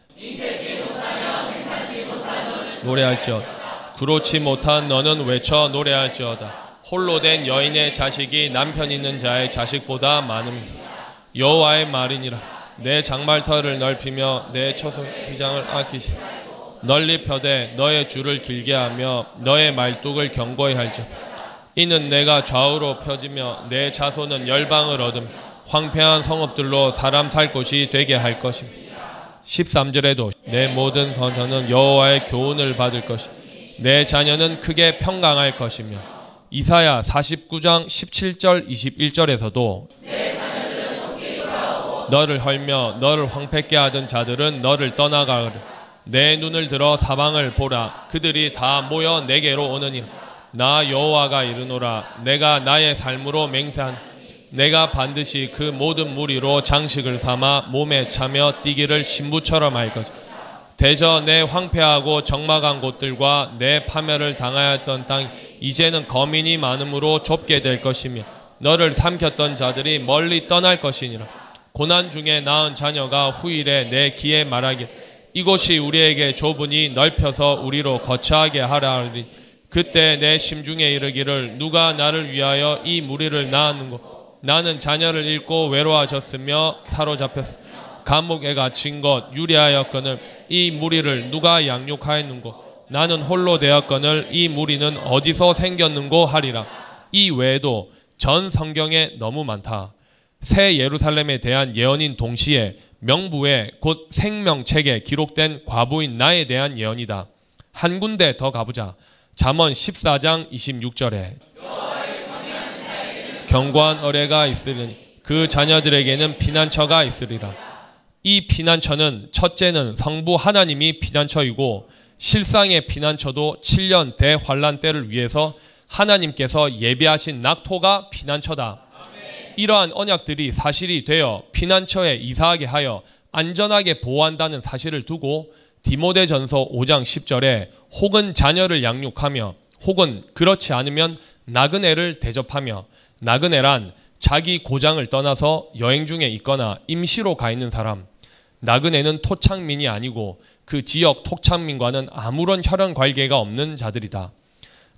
노래할지어다. 그렇지 못한 너는 외쳐 노래할지어다. 홀로 된 여인의 자식이 남편 있는 자의 자식보다 많음. 여호와의 말이니라. 내 장말터를 넓히며 내 처소 휘장을 아끼시. 널리 펴되 너의 줄을 길게 하며 너의 말뚝을 견고히 할지. 이는 내가 좌우로 펴지며 내 자손은 열방을 얻음. 황폐한 성읍들로 사람 살 곳이 되게 할 것임. 13절에도 내 모든 건터는 여호와의 교훈을 받을 것이. 내 자녀는 크게 평강할 것이며 이사야 49장 17절 21절에서도 너를 헐며 너를 황폐케 하던 자들은 너를 떠나가으리 내 눈을 들어 사방을 보라 그들이 다 모여 내게로 오느니 나 여호와가 이르노라 내가 나의 삶으로 맹세한 내가 반드시 그 모든 무리로 장식을 삼아 몸에 차며 뛰기를 신부처럼 할 것. 대저 내 황폐하고 적막한 곳들과 내 파멸을 당하였던 땅 이제는 거민이 많음으로 좁게 될 것이며 너를 삼켰던 자들이 멀리 떠날 것이니라. 고난 중에 낳은 자녀가 후일에 내 귀에 말하기 이곳이 우리에게 좁으니 넓혀서 우리로 거처하게 하라 하리. 그때 내 심중에 이르기를 누가 나를 위하여 이 무리를 낳았는고? 나는 자녀를 잃고 외로워졌으며 사로잡혔으 감옥에 갇힌 것 유리하였거늘 이 무리를 누가 양육하였는고? 나는 홀로 되었거늘 이 무리는 어디서 생겼는고 하리라. 이 외에도 전 성경에 너무 많다. 새 예루살렘에 대한 예언인 동시에 명부에 곧 생명책에 기록된 과부인 나에 대한 예언이다 한 군데 더 가보자 잠언 14장 26절에 경고한 어뢰가 있으니 그 자녀들에게는 피난처가 있으리라. 이 피난처는 첫째는 성부 하나님이 피난처이고 실상의 피난처도 7년 대환란 때를 위해서 하나님께서 예비하신 낙토가 피난처다. 이러한 언약들이 사실이 되어 피난처에 이사하게 하여 안전하게 보호한다는 사실을 두고 디모데전서 5장 10절에 혹은 자녀를 양육하며 혹은 그렇지 않으면 나그네를 대접하며 나그네란 자기 고장을 떠나서 여행 중에 있거나 임시로 가 있는 사람. 나그네는 토착민이 아니고 그 지역 토착민과는 아무런 혈연 관계가 없는 자들이다.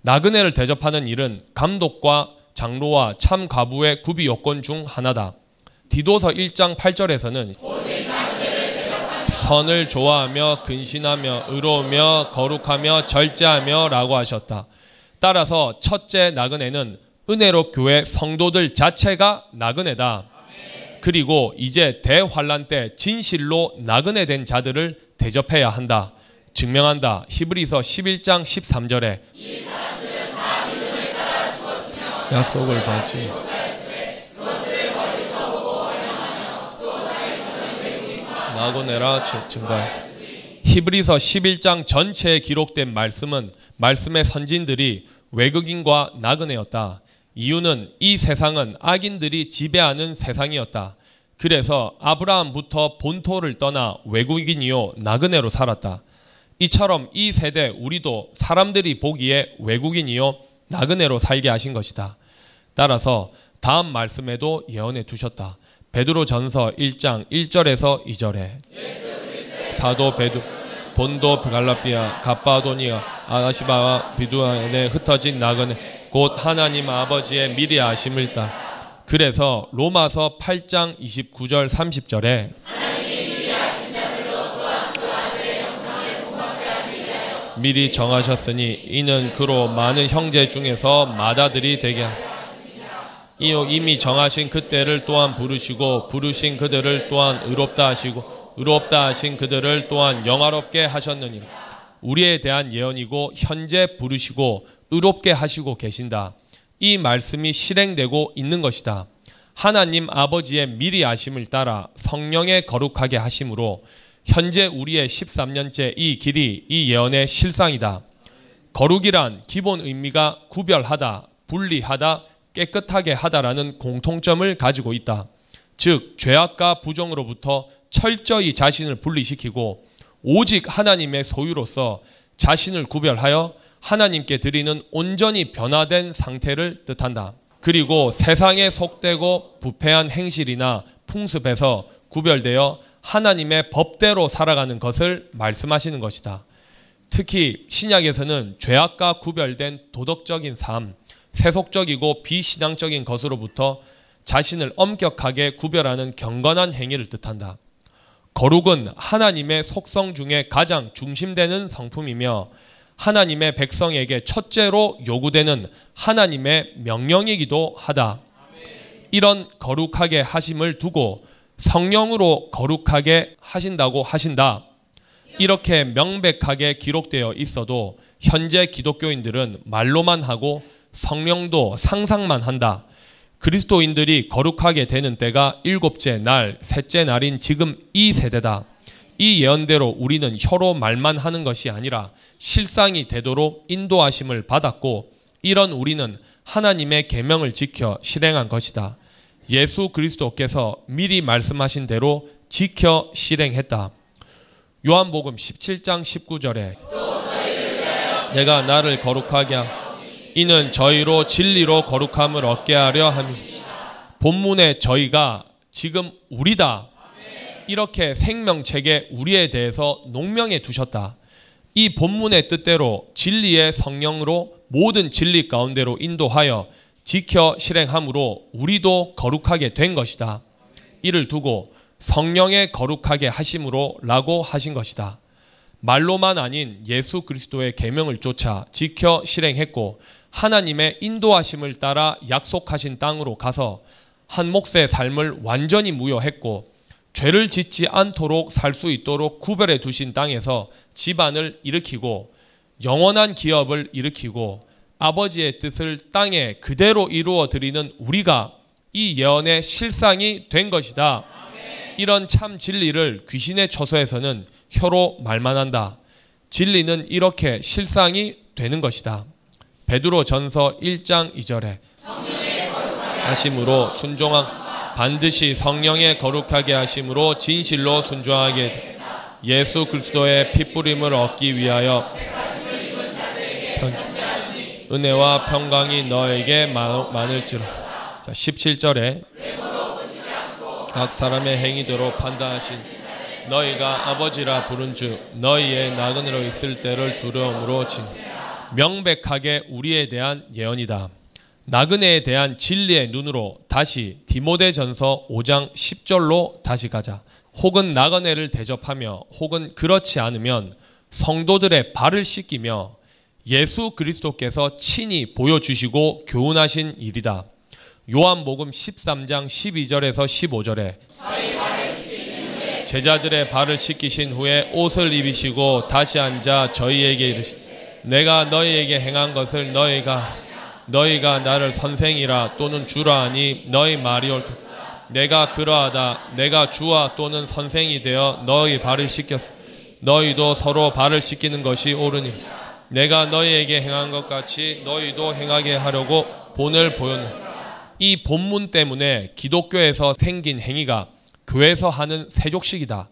나그네를 대접하는 일은 감독과 장로와 참 가부의 구비 요건 중 하나다. 디도서 1장 8절에서는 선을 좋아하며 근신하며 의로우며 거룩하며 절제하며 라고 하셨다. 따라서 첫째 나그네는 은혜로 교회 성도들 자체가 나그네다. 그리고 이제 대환란 때 진실로 나그네 된 자들을 대접해야 한다. 증명한다. 히브리서 11장 13절에 약속을 받지. 나그네라 증거. 히브리서 11장 전체에 기록된 말씀은 말씀의 선진들이 외국인과 나그네였다. 이유는 이 세상은 악인들이 지배하는 세상이었다. 그래서 아브라함부터 본토를 떠나 외국인이요 나그네로 살았다. 이처럼 이 세대 우리도 사람들이 보기에 외국인이요 나그네로 살게 하신 것이다. 따라서 다음 말씀에도 예언해 두셨다. 베드로 전서 1장 1절에서 2절에 사도 베드로 본도 갈라디아 갑바도기아 아시바와 비두안에 흩어진 나그네 곧 하나님 아버지의 미리 아심을 따. 그래서 로마서 8장 29절 30절에 미리 정하셨으니 이는 그로 많은 형제 중에서 마다들이 되게 이요 이미 정하신 그때를 또한 부르시고 부르신 그들을 또한 의롭다 하시고 의롭다 하신 그들을 또한 영화롭게 하셨느니라. 우리에 대한 예언이고 현재 부르시고 의롭게 하시고 계신다. 이 말씀이 실행되고 있는 것이다. 하나님 아버지의 미리 아심을 따라 성령의 거룩하게 하심으로 현재 우리의 13년째 이 길이 이 예언의 실상이다. 거룩이란 기본 의미가 구별하다, 분리하다, 깨끗하게 하다라는 공통점을 가지고 있다. 즉, 죄악과 부정으로부터 철저히 자신을 분리시키고 오직 하나님의 소유로서 자신을 구별하여 하나님께 드리는 온전히 변화된 상태를 뜻한다. 그리고 세상에 속되고 부패한 행실이나 풍습에서 구별되어 하나님의 법대로 살아가는 것을 말씀하시는 것이다. 특히 신약에서는 죄악과 구별된 도덕적인 삶, 세속적이고 비신앙적인 것으로부터 자신을 엄격하게 구별하는 경건한 행위를 뜻한다. 거룩은 하나님의 속성 중에 가장 중심되는 성품이며 하나님의 백성에게 첫째로 요구되는 하나님의 명령이기도 하다. 이런 거룩하게 하심을 두고 성령으로 거룩하게 하신다고 하신다. 이렇게 명백하게 기록되어 있어도 현재 기독교인들은 말로만 하고 성령도 상상만 한다. 그리스도인들이 거룩하게 되는 때가 일곱째 날, 셋째 날인 지금 이 세대다. 이 예언대로 우리는 혀로 말만 하는 것이 아니라 실상이 되도록 인도하심을 받았고 이런 우리는 하나님의 계명을 지켜 실행한 것이다. 예수 그리스도께서 미리 말씀하신 대로 지켜 실행했다. 요한복음 17장 19절에 내가 나를 거룩하게 하 이는 저희로 진리로 거룩함을 얻게 하려 함이 본문의 저희가 지금 우리다 이렇게 생명책에 우리에 대해서 농명해 두셨다. 이 본문의 뜻대로 진리의 성령으로 모든 진리 가운데로 인도하여 지켜 실행함으로 우리도 거룩하게 된 것이다. 이를 두고 성령의 거룩하게 하심으로 라고 하신 것이다. 말로만 아닌 예수 그리스도의 계명을 쫓아 지켜 실행했고 하나님의 인도하심을 따라 약속하신 땅으로 가서 한 몫의 삶을 완전히 무효했고 죄를 짓지 않도록 살 수 있도록 구별해 두신 땅에서 집안을 일으키고 영원한 기업을 일으키고 아버지의 뜻을 땅에 그대로 이루어 드리는 우리가 이 예언의 실상이 된 것이다. 이런 참 진리를 귀신의 처소에서는 혀로 말만 한다. 진리는 이렇게 실상이 되는 것이다. 베드로 전서 1장 2절에 하심으로 순종한 반드시 성령의 거룩하게 하심으로 진실로 순종하게 예수 그리스도의 핏부림을 얻기 위하여 은혜와 평강이 너에게 많을지로 자 17절에 각 사람의 행위대로 판단하신 너희가 아버지라 부른 주 너희의 나그네로 있을 때를 두려움으로 진 명백하게 우리에 대한 예언이다. 나그네에 대한 진리의 눈으로 다시 디모데전서 5장 10절로 다시 가자. 혹은 나그네를 대접하며 혹은 그렇지 않으면 성도들의 발을 씻기며 예수 그리스도께서 친히 보여주시고 교훈하신 일이다. 요한복음 13장 12절에서 15절에 제자들의 발을 씻기신 후에 옷을 입으시고 다시 앉아 저희에게 이르시 내가 너희에게 행한 것을 너희가 너희가 나를 선생이라 또는 주라 하니 너희 말이 옳다. 내가 그러하다. 내가 주와 또는 선생이 되어 너희 발을 씻겼어. 너희도 서로 발을 씻기는 것이 옳으니 내가 너희에게 행한 것 같이 너희도 행하게 하려고 본을 보였노. 이 본문 때문에 기독교에서 생긴 행위가 교회에서 하는 세족식이다.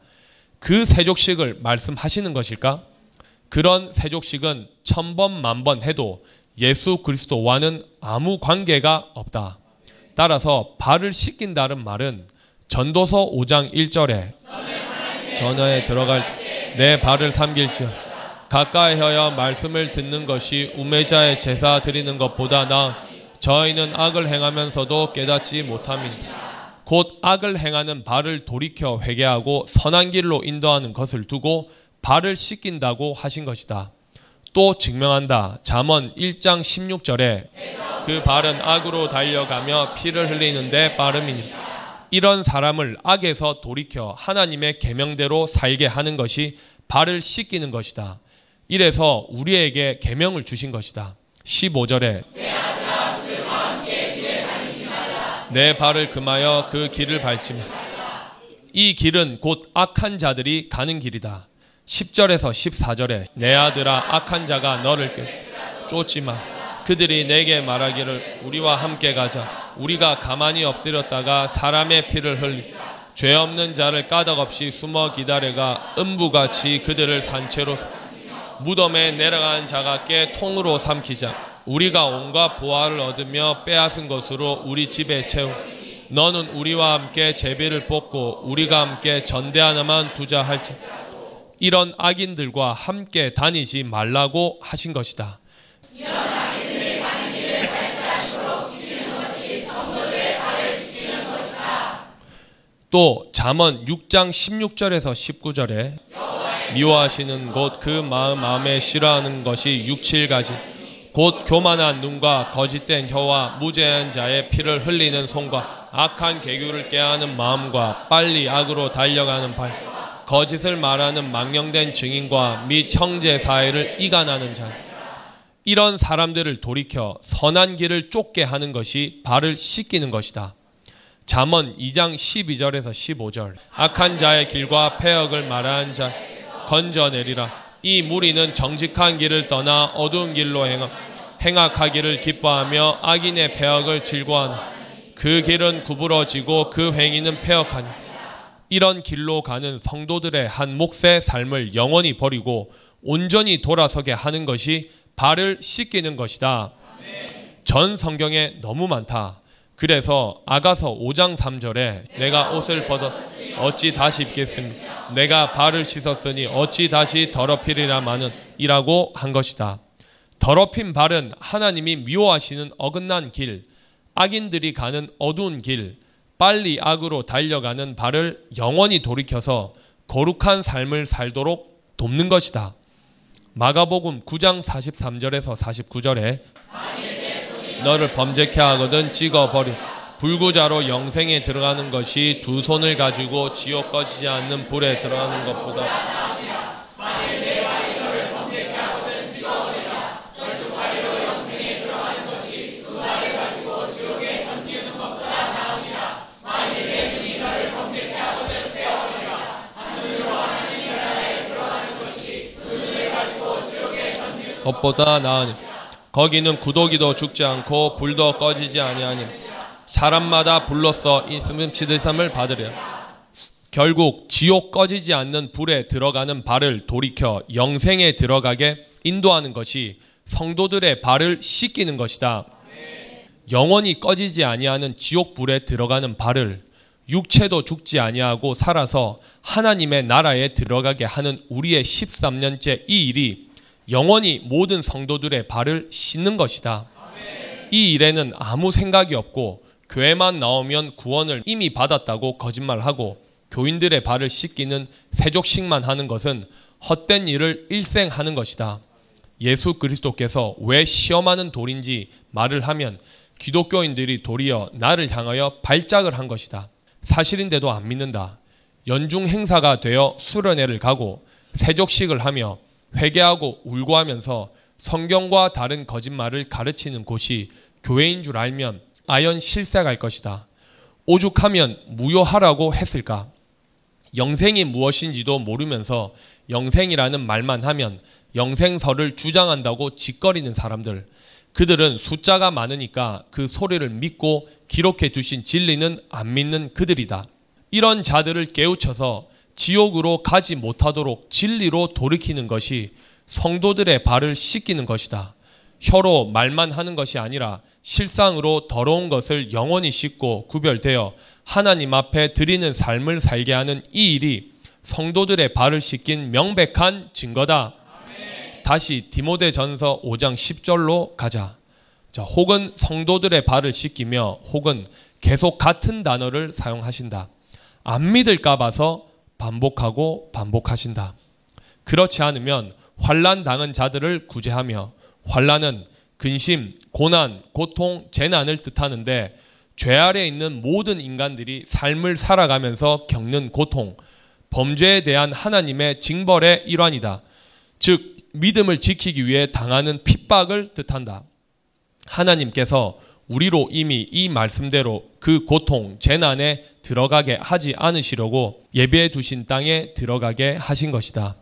그 세족식을 말씀하시는 것일까? 그런 세족식은 천번 만번 해도 예수 그리스도와는 아무 관계가 없다. 따라서 발을 씻긴다는 말은 전도서 5장 1절에 전화에 들어갈 내 발을 삼길지 가까이 하여 말씀을 듣는 것이 우매자의 제사 드리는 것보다 나 저희는 악을 행하면서도 깨닫지 못함이 곧 악을 행하는 발을 돌이켜 회개하고 선한 길로 인도하는 것을 두고 발을 씻긴다고 하신 것이다. 또 증명한다. 잠언 1장 16절에 그 발은 악으로 달려가며 피를 흘리는데 빠름이니 이런 사람을 악에서 돌이켜 하나님의 계명대로 살게 하는 것이 발을 씻기는 것이다. 이래서 우리에게 계명을 주신 것이다. 15절에 내 발을 금하여 그 길을 밟지며 이 길은 곧 악한 자들이 가는 길이다. 10절에서 14절에 내 아들아 악한 자가 너를 쫓지 마. 그들이 내게 말하기를 우리와 함께 가자. 우리가 가만히 엎드렸다가 사람의 피를 흘리 죄 없는 자를 까닭없이 숨어 기다려가 음부같이 그들을 산채로 무덤에 내려간 자가 깨 통으로 삼키자. 우리가 온갖 보화를 얻으며 빼앗은 것으로 우리 집에 채우. 너는 우리와 함께 제비를 뽑고 우리가 함께 전대 하나만 두자 할지. 이런 악인들과 함께 다니지 말라고 하신 것이다. 또 잠언 6장 16절에서 19절에 미워하시는 곳그 마음 마음에 싫어하는 것이 육칠가지 곧 교만한 눈과 거짓된 혀와 무죄한 자의 피를 흘리는 손과 악한 계교를 깨하는 마음과 빨리 악으로 달려가는 발 거짓을 말하는 망령된 증인과 및 형제 사이를 이간하는 자. 이런 사람들을 돌이켜 선한 길을 쫓게 하는 것이 발을 씻기는 것이다. 잠언 2장 12절에서 15절. 악한 자의 길과 폐역을 말하는 자 건져내리라. 이 무리는 정직한 길을 떠나 어두운 길로 행함 행악하기를 기뻐하며 악인의 폐역을 즐거워하나 그 길은 구부러지고 그 행위는 폐역하니 이런 길로 가는 성도들의 한 몫의 삶을 영원히 버리고 온전히 돌아서게 하는 것이 발을 씻기는 것이다. 전 성경에 너무 많다. 그래서 아가서 5장 3절에 내가 옷을 벗어 어찌 다시 입겠으니 내가 발을 씻었으니 어찌 다시 더럽히리라 마는 이라고 한 것이다. 더럽힌 발은 하나님이 미워하시는 어긋난 길, 악인들이 가는 어두운 길, 빨리 악으로 달려가는 발을 영원히 돌이켜서 거룩한 삶을 살도록 돕는 것이다. 마가복음 9장 43절에서 49절에 너를 범죄케 하거든 찍어버리. 불구자로 영생에 들어가는 것이 두 손을 가지고 지옥 꺼지지 않는 불에 들어가는 것보다 것보다 나으니 거기는 구더기도 죽지 않고 불도 꺼지지 아니하니 사람마다 불로써 있으면 지대삼을 받으려 결국 지옥 꺼지지 않는 불에 들어가는 발을 돌이켜 영생에 들어가게 인도하는 것이 성도들의 발을 씻기는 것이다. 영원히 꺼지지 아니하는 지옥 불에 들어가는 발을 육체도 죽지 아니하고 살아서 하나님의 나라에 들어가게 하는 우리의 13년째 이 일이 영원히 모든 성도들의 발을 씻는 것이다. 이 일에는 아무 생각이 없고 교회만 나오면 구원을 이미 받았다고 거짓말하고 교인들의 발을 씻기는 세족식만 하는 것은 헛된 일을 일생 하는 것이다. 예수 그리스도께서 왜 시험하는 돌인지 말을 하면 기독교인들이 도리어 나를 향하여 발작을 한 것이다. 사실인데도 안 믿는다. 연중 행사가 되어 수련회를 가고 세족식을 하며 회개하고 울고 하면서 성경과 다른 거짓말을 가르치는 곳이 교회인 줄 알면 아연 실색할 것이다. 오죽하면 무효하라고 했을까? 영생이 무엇인지도 모르면서 영생이라는 말만 하면 영생설을 주장한다고 짓거리는 사람들. 그들은 숫자가 많으니까 그 소리를 믿고 기록해 두신 진리는 안 믿는 그들이다. 이런 자들을 깨우쳐서 지옥으로 가지 못하도록 진리로 돌이키는 것이 성도들의 발을 씻기는 것이다. 혀로 말만 하는 것이 아니라 실상으로 더러운 것을 영원히 씻고 구별되어 하나님 앞에 드리는 삶을 살게 하는 이 일이 성도들의 발을 씻긴 명백한 증거다. 다시 디모데 전서 5장 10절로 가자. 자, 혹은 성도들의 발을 씻기며 혹은 계속 같은 단어를 사용하신다. 안 믿을까 봐서 반복하고 반복하신다. 그렇지 않으면 환란 당한 자들을 구제하며 환란은 근심, 고난, 고통, 재난을 뜻하는데 죄 아래 있는 모든 인간들이 삶을 살아가면서 겪는 고통, 범죄에 대한 하나님의 징벌의 일환이다. 즉, 믿음을 지키기 위해 당하는 핍박을 뜻한다. 하나님께서 우리로 이미 이 말씀대로 그 고통, 재난에 들어가게 하지 않으시려고 예배해 두신 땅에 들어가게 하신 것이다.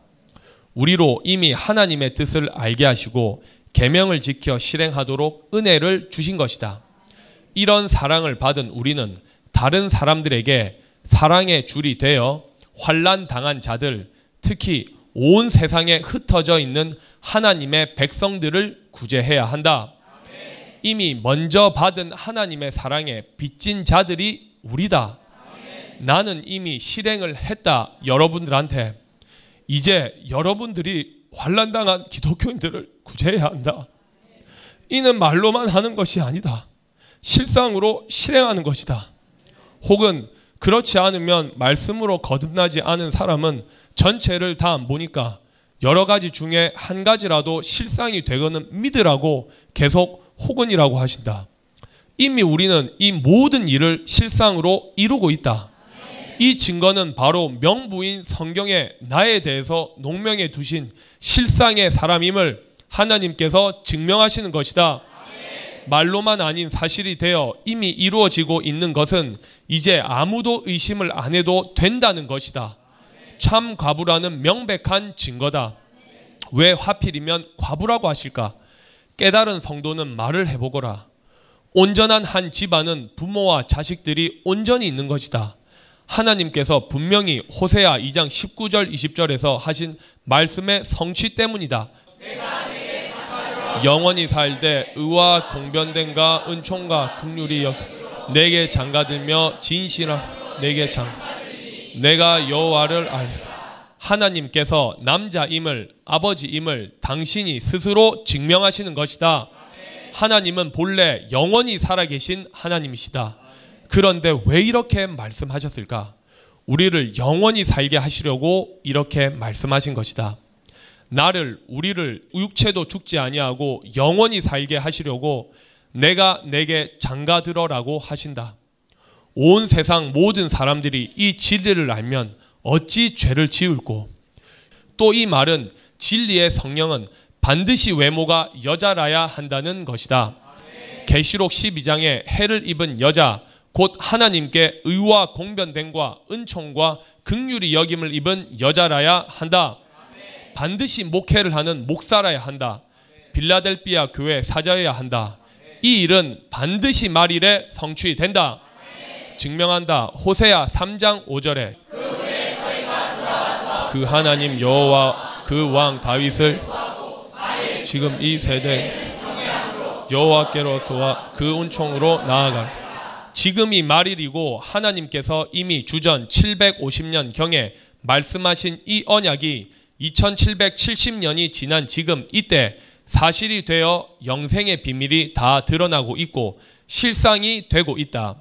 우리로 이미 하나님의 뜻을 알게 하시고 계명을 지켜 실행하도록 은혜를 주신 것이다. 이런 사랑을 받은 우리는 다른 사람들에게 사랑의 줄이 되어 환란 당한 자들, 특히 온 세상에 흩어져 있는 하나님의 백성들을 구제해야 한다. 이미 먼저 받은 하나님의 사랑에 빚진 자들이 우리다. 나는 이미 실행을 했다. 여러분들한테 이제 여러분들이 환란당한 기독교인들을 구제해야 한다. 이는 말로만 하는 것이 아니다. 실상으로 실행하는 것이다. 혹은 그렇지 않으면 말씀으로 거듭나지 않은 사람은 전체를 다 안 보니까 여러 가지 중에 한 가지라도 실상이 되거는 믿으라고 계속 혹은이라고 하신다. 이미 우리는 이 모든 일을 실상으로 이루고 있다. 이 증거는 바로 명부인 성경에 나에 대해서 농명해 두신 실상의 사람임을 하나님께서 증명하시는 것이다. 말로만 아닌 사실이 되어 이미 이루어지고 있는 것은 이제 아무도 의심을 안 해도 된다는 것이다. 참 과부라는 명백한 증거다. 왜 하필이면 과부라고 하실까? 깨달은 성도는 말을 해보거라. 온전한 한 집안은 부모와 자식들이 온전히 있는 것이다. 하나님께서 분명히 호세아 2장 19절 20절에서 하신 말씀의 성취 때문이다. 영원히 살되 의와 공변됨과 은총과 긍휼이 여 내게 장가들며 진실하 내게 장 내가 여호와를 알 하나님께서 남자임을 아버지임을 당신이 스스로 증명하시는 것이다. 하나님은 본래 영원히 살아계신 하나님이시다. 그런데 왜 이렇게 말씀하셨을까? 우리를 영원히 살게 하시려고 이렇게 말씀하신 것이다. 나를 우리를 육체도 죽지 아니하고 영원히 살게 하시려고 내가 내게 장가 들어라고 하신다. 온 세상 모든 사람들이 이 진리를 알면 어찌 죄를 지을고 또 이 말은 진리의 성령은 반드시 외모가 여자라야 한다는 것이다. 계시록 12장에 해를 입은 여자 곧 하나님께 의와 공변됨과 은총과 극률이 여김을 입은 여자라야 한다. 반드시 목회를 하는 목사라야 한다. 빌라델비아 교회 사자여야 한다. 이 일은 반드시 말일에 성취된다. 증명한다. 호세아 3장 5절에 그 하나님 여호와 그 왕 다윗을 지금 이 세대 여호와께로서와 그 은총으로 나아갈 지금이 말일이고 하나님께서 이미 주전 750년 경에 말씀하신 이 언약이 2770년이 지난 지금 이때 사실이 되어 영생의 비밀이 다 드러나고 있고 실상이 되고 있다.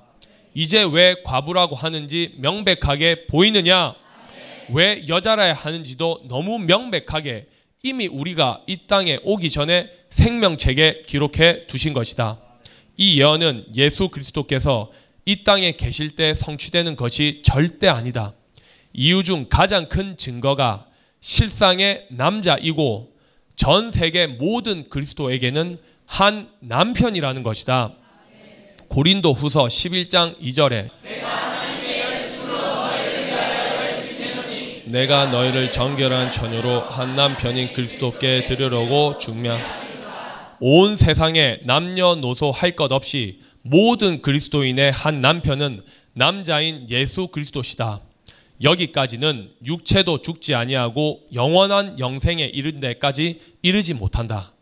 이제 왜 과부라고 하는지 명백하게 보이느냐? 왜 여자라야 하는지도 너무 명백하게 이미 우리가 이 땅에 오기 전에 생명책에 기록해 두신 것이다. 이 예언은 예수 그리스도께서 이 땅에 계실 때 성취되는 것이 절대 아니다. 이유 중 가장 큰 증거가 실상의 남자이고 전 세계 모든 그리스도에게는 한 남편이라는 것이다. 고린도 후서 11장 2절에 내가 너희를 정결한 처녀로 한 남편인 그리스도께 드리려고 중명 온 세상에 남녀노소 할 것 없이 모든 그리스도인의 한 남편은 남자인 예수 그리스도시다. 여기까지는 육체도 죽지 아니하고 영원한 영생에 이른 데까지 이르지 못한다.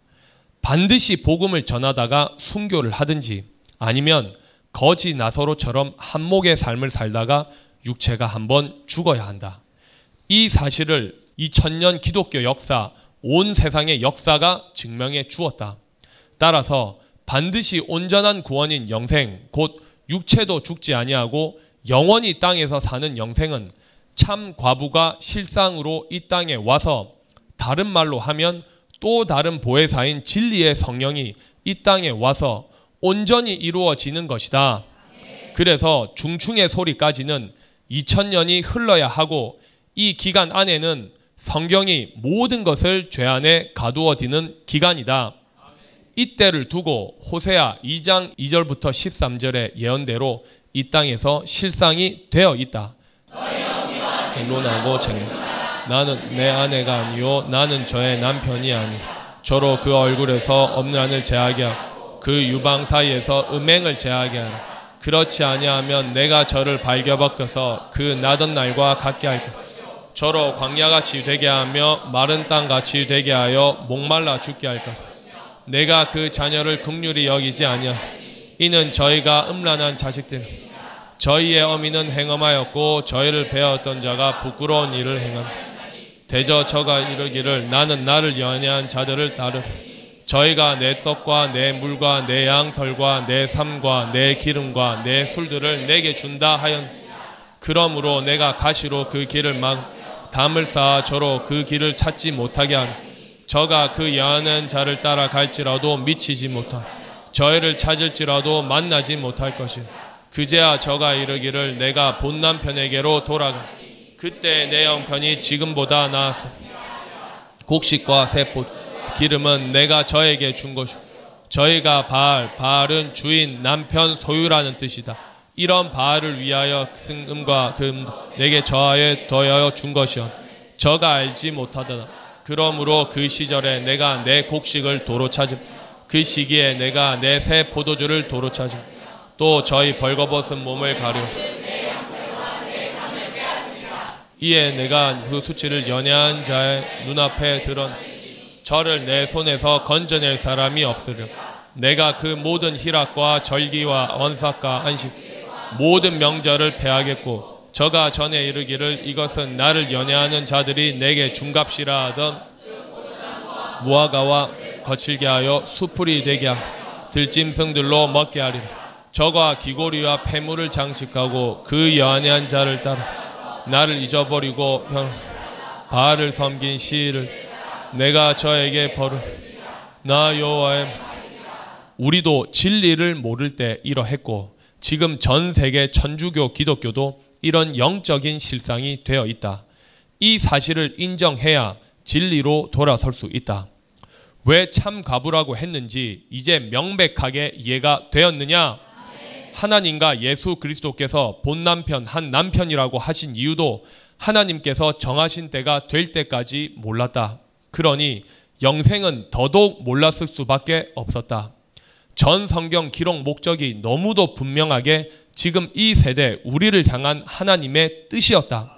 반드시 복음을 전하다가 순교를 하든지 아니면 거지 나서로처럼 한목의 삶을 살다가 육체가 한번 죽어야 한다. 이 사실을 2000년 기독교 역사, 온 세상의 역사가 증명해 주었다. 따라서 반드시 온전한 구원인 영생 곧 육체도 죽지 아니하고 영원히 땅에서 사는 영생은 참 과부가 실상으로 이 땅에 와서 다른 말로 하면 또 다른 보혜사인 진리의 성령이 이 땅에 와서 온전히 이루어지는 것이다. 그래서 중충의 소리까지는 2000년이 흘러야 하고 이 기간 안에는 성경이 모든 것을 죄 안에 가두어지는 기간이다. 이때를 두고 호세아 2장 2절부터 13절의 예언대로 이 땅에서 실상이 되어 있다. 쟁론하고 쟁 나는 내 아내가 아니요 나는 저의 남편이 아니 저로 그 얼굴에서 엄란을 제하게 하고 그 유방 사이에서 음행을 제하게 하라 그렇지 아니하면 내가 저를 발겨벗겨서 그 나던 날과 같게 할 것. 저로 광야같이 되게 하며 마른 땅같이 되게 하여 목말라 죽게 할 것. 내가 그 자녀를 극률이 여기지 아니야. 이는 저희가 음란한 자식들. 저희의 어미는 행엄하였고 저희를 배웠던 자가 부끄러운 일을 행함. 대저 저가 이르기를 나는 나를 연애한 자들을 따르. 저희가 내 떡과 내 물과 내 양털과 내 삶과 내 기름과 내 술들을 내게 준다 하연. 그러므로 내가 가시로 그 길을 막 담을 쌓아 저로 그 길을 찾지 못하게 하라. 저가 그 여하는 자를 따라 갈지라도 미치지 못하. 저희를 찾을지라도 만나지 못할 것이. 그제야 저가 이르기를 내가 본 남편에게로 돌아가. 그때 내 형편이 지금보다 나았어. 곡식과 세포 기름은 내가 저에게 준 것이고 저희가 바알, 바알은 주인, 남편, 소유라는 뜻이다. 이런 바알을 위하여 승금과 금 내게 저하에 더하여 준 것이요. 저가 알지 못하더라. 그러므로 그 시절에 내가 내 곡식을 도로 찾음. 그 시기에 내가 내 새 포도주를 도로 찾음. 또 저희 벌거벗은 몸을 가려. 이에 내가 그 수치를 연애한 자의 눈앞에 드러내 저를 내 손에서 건져낼 사람이 없으려 내가 그 모든 희락과 절기와 원삭과 안식 모든 명절을 패하겠고 저가 전에 이르기를 이것은 나를 연애하는 자들이 내게 중갑시라 하던 무화과와 거칠게 하여 수풀이 되게 하고 들짐승들로 먹게 하리라. 저가 기고리와 폐물을 장식하고 그 연애한 자를 따라 나를 잊어버리고 바알을 섬긴 시를 내가 저에게 벌을. 나 여호와의 우리도 진리를 모를 때 이러했고 지금 전 세계 천주교 기독교도 이런 영적인 실상이 되어 있다. 이 사실을 인정해야 진리로 돌아설 수 있다. 왜 참 가부라고 했는지 이제 명백하게 이해가 되었느냐? 하나님과 예수 그리스도께서 본 남편 한 남편이라고 하신 이유도 하나님께서 정하신 때가 될 때까지 몰랐다. 그러니 영생은 더더욱 몰랐을 수밖에 없었다. 전 성경 기록 목적이 너무도 분명하게 지금 이 세대 우리를 향한 하나님의 뜻이었다.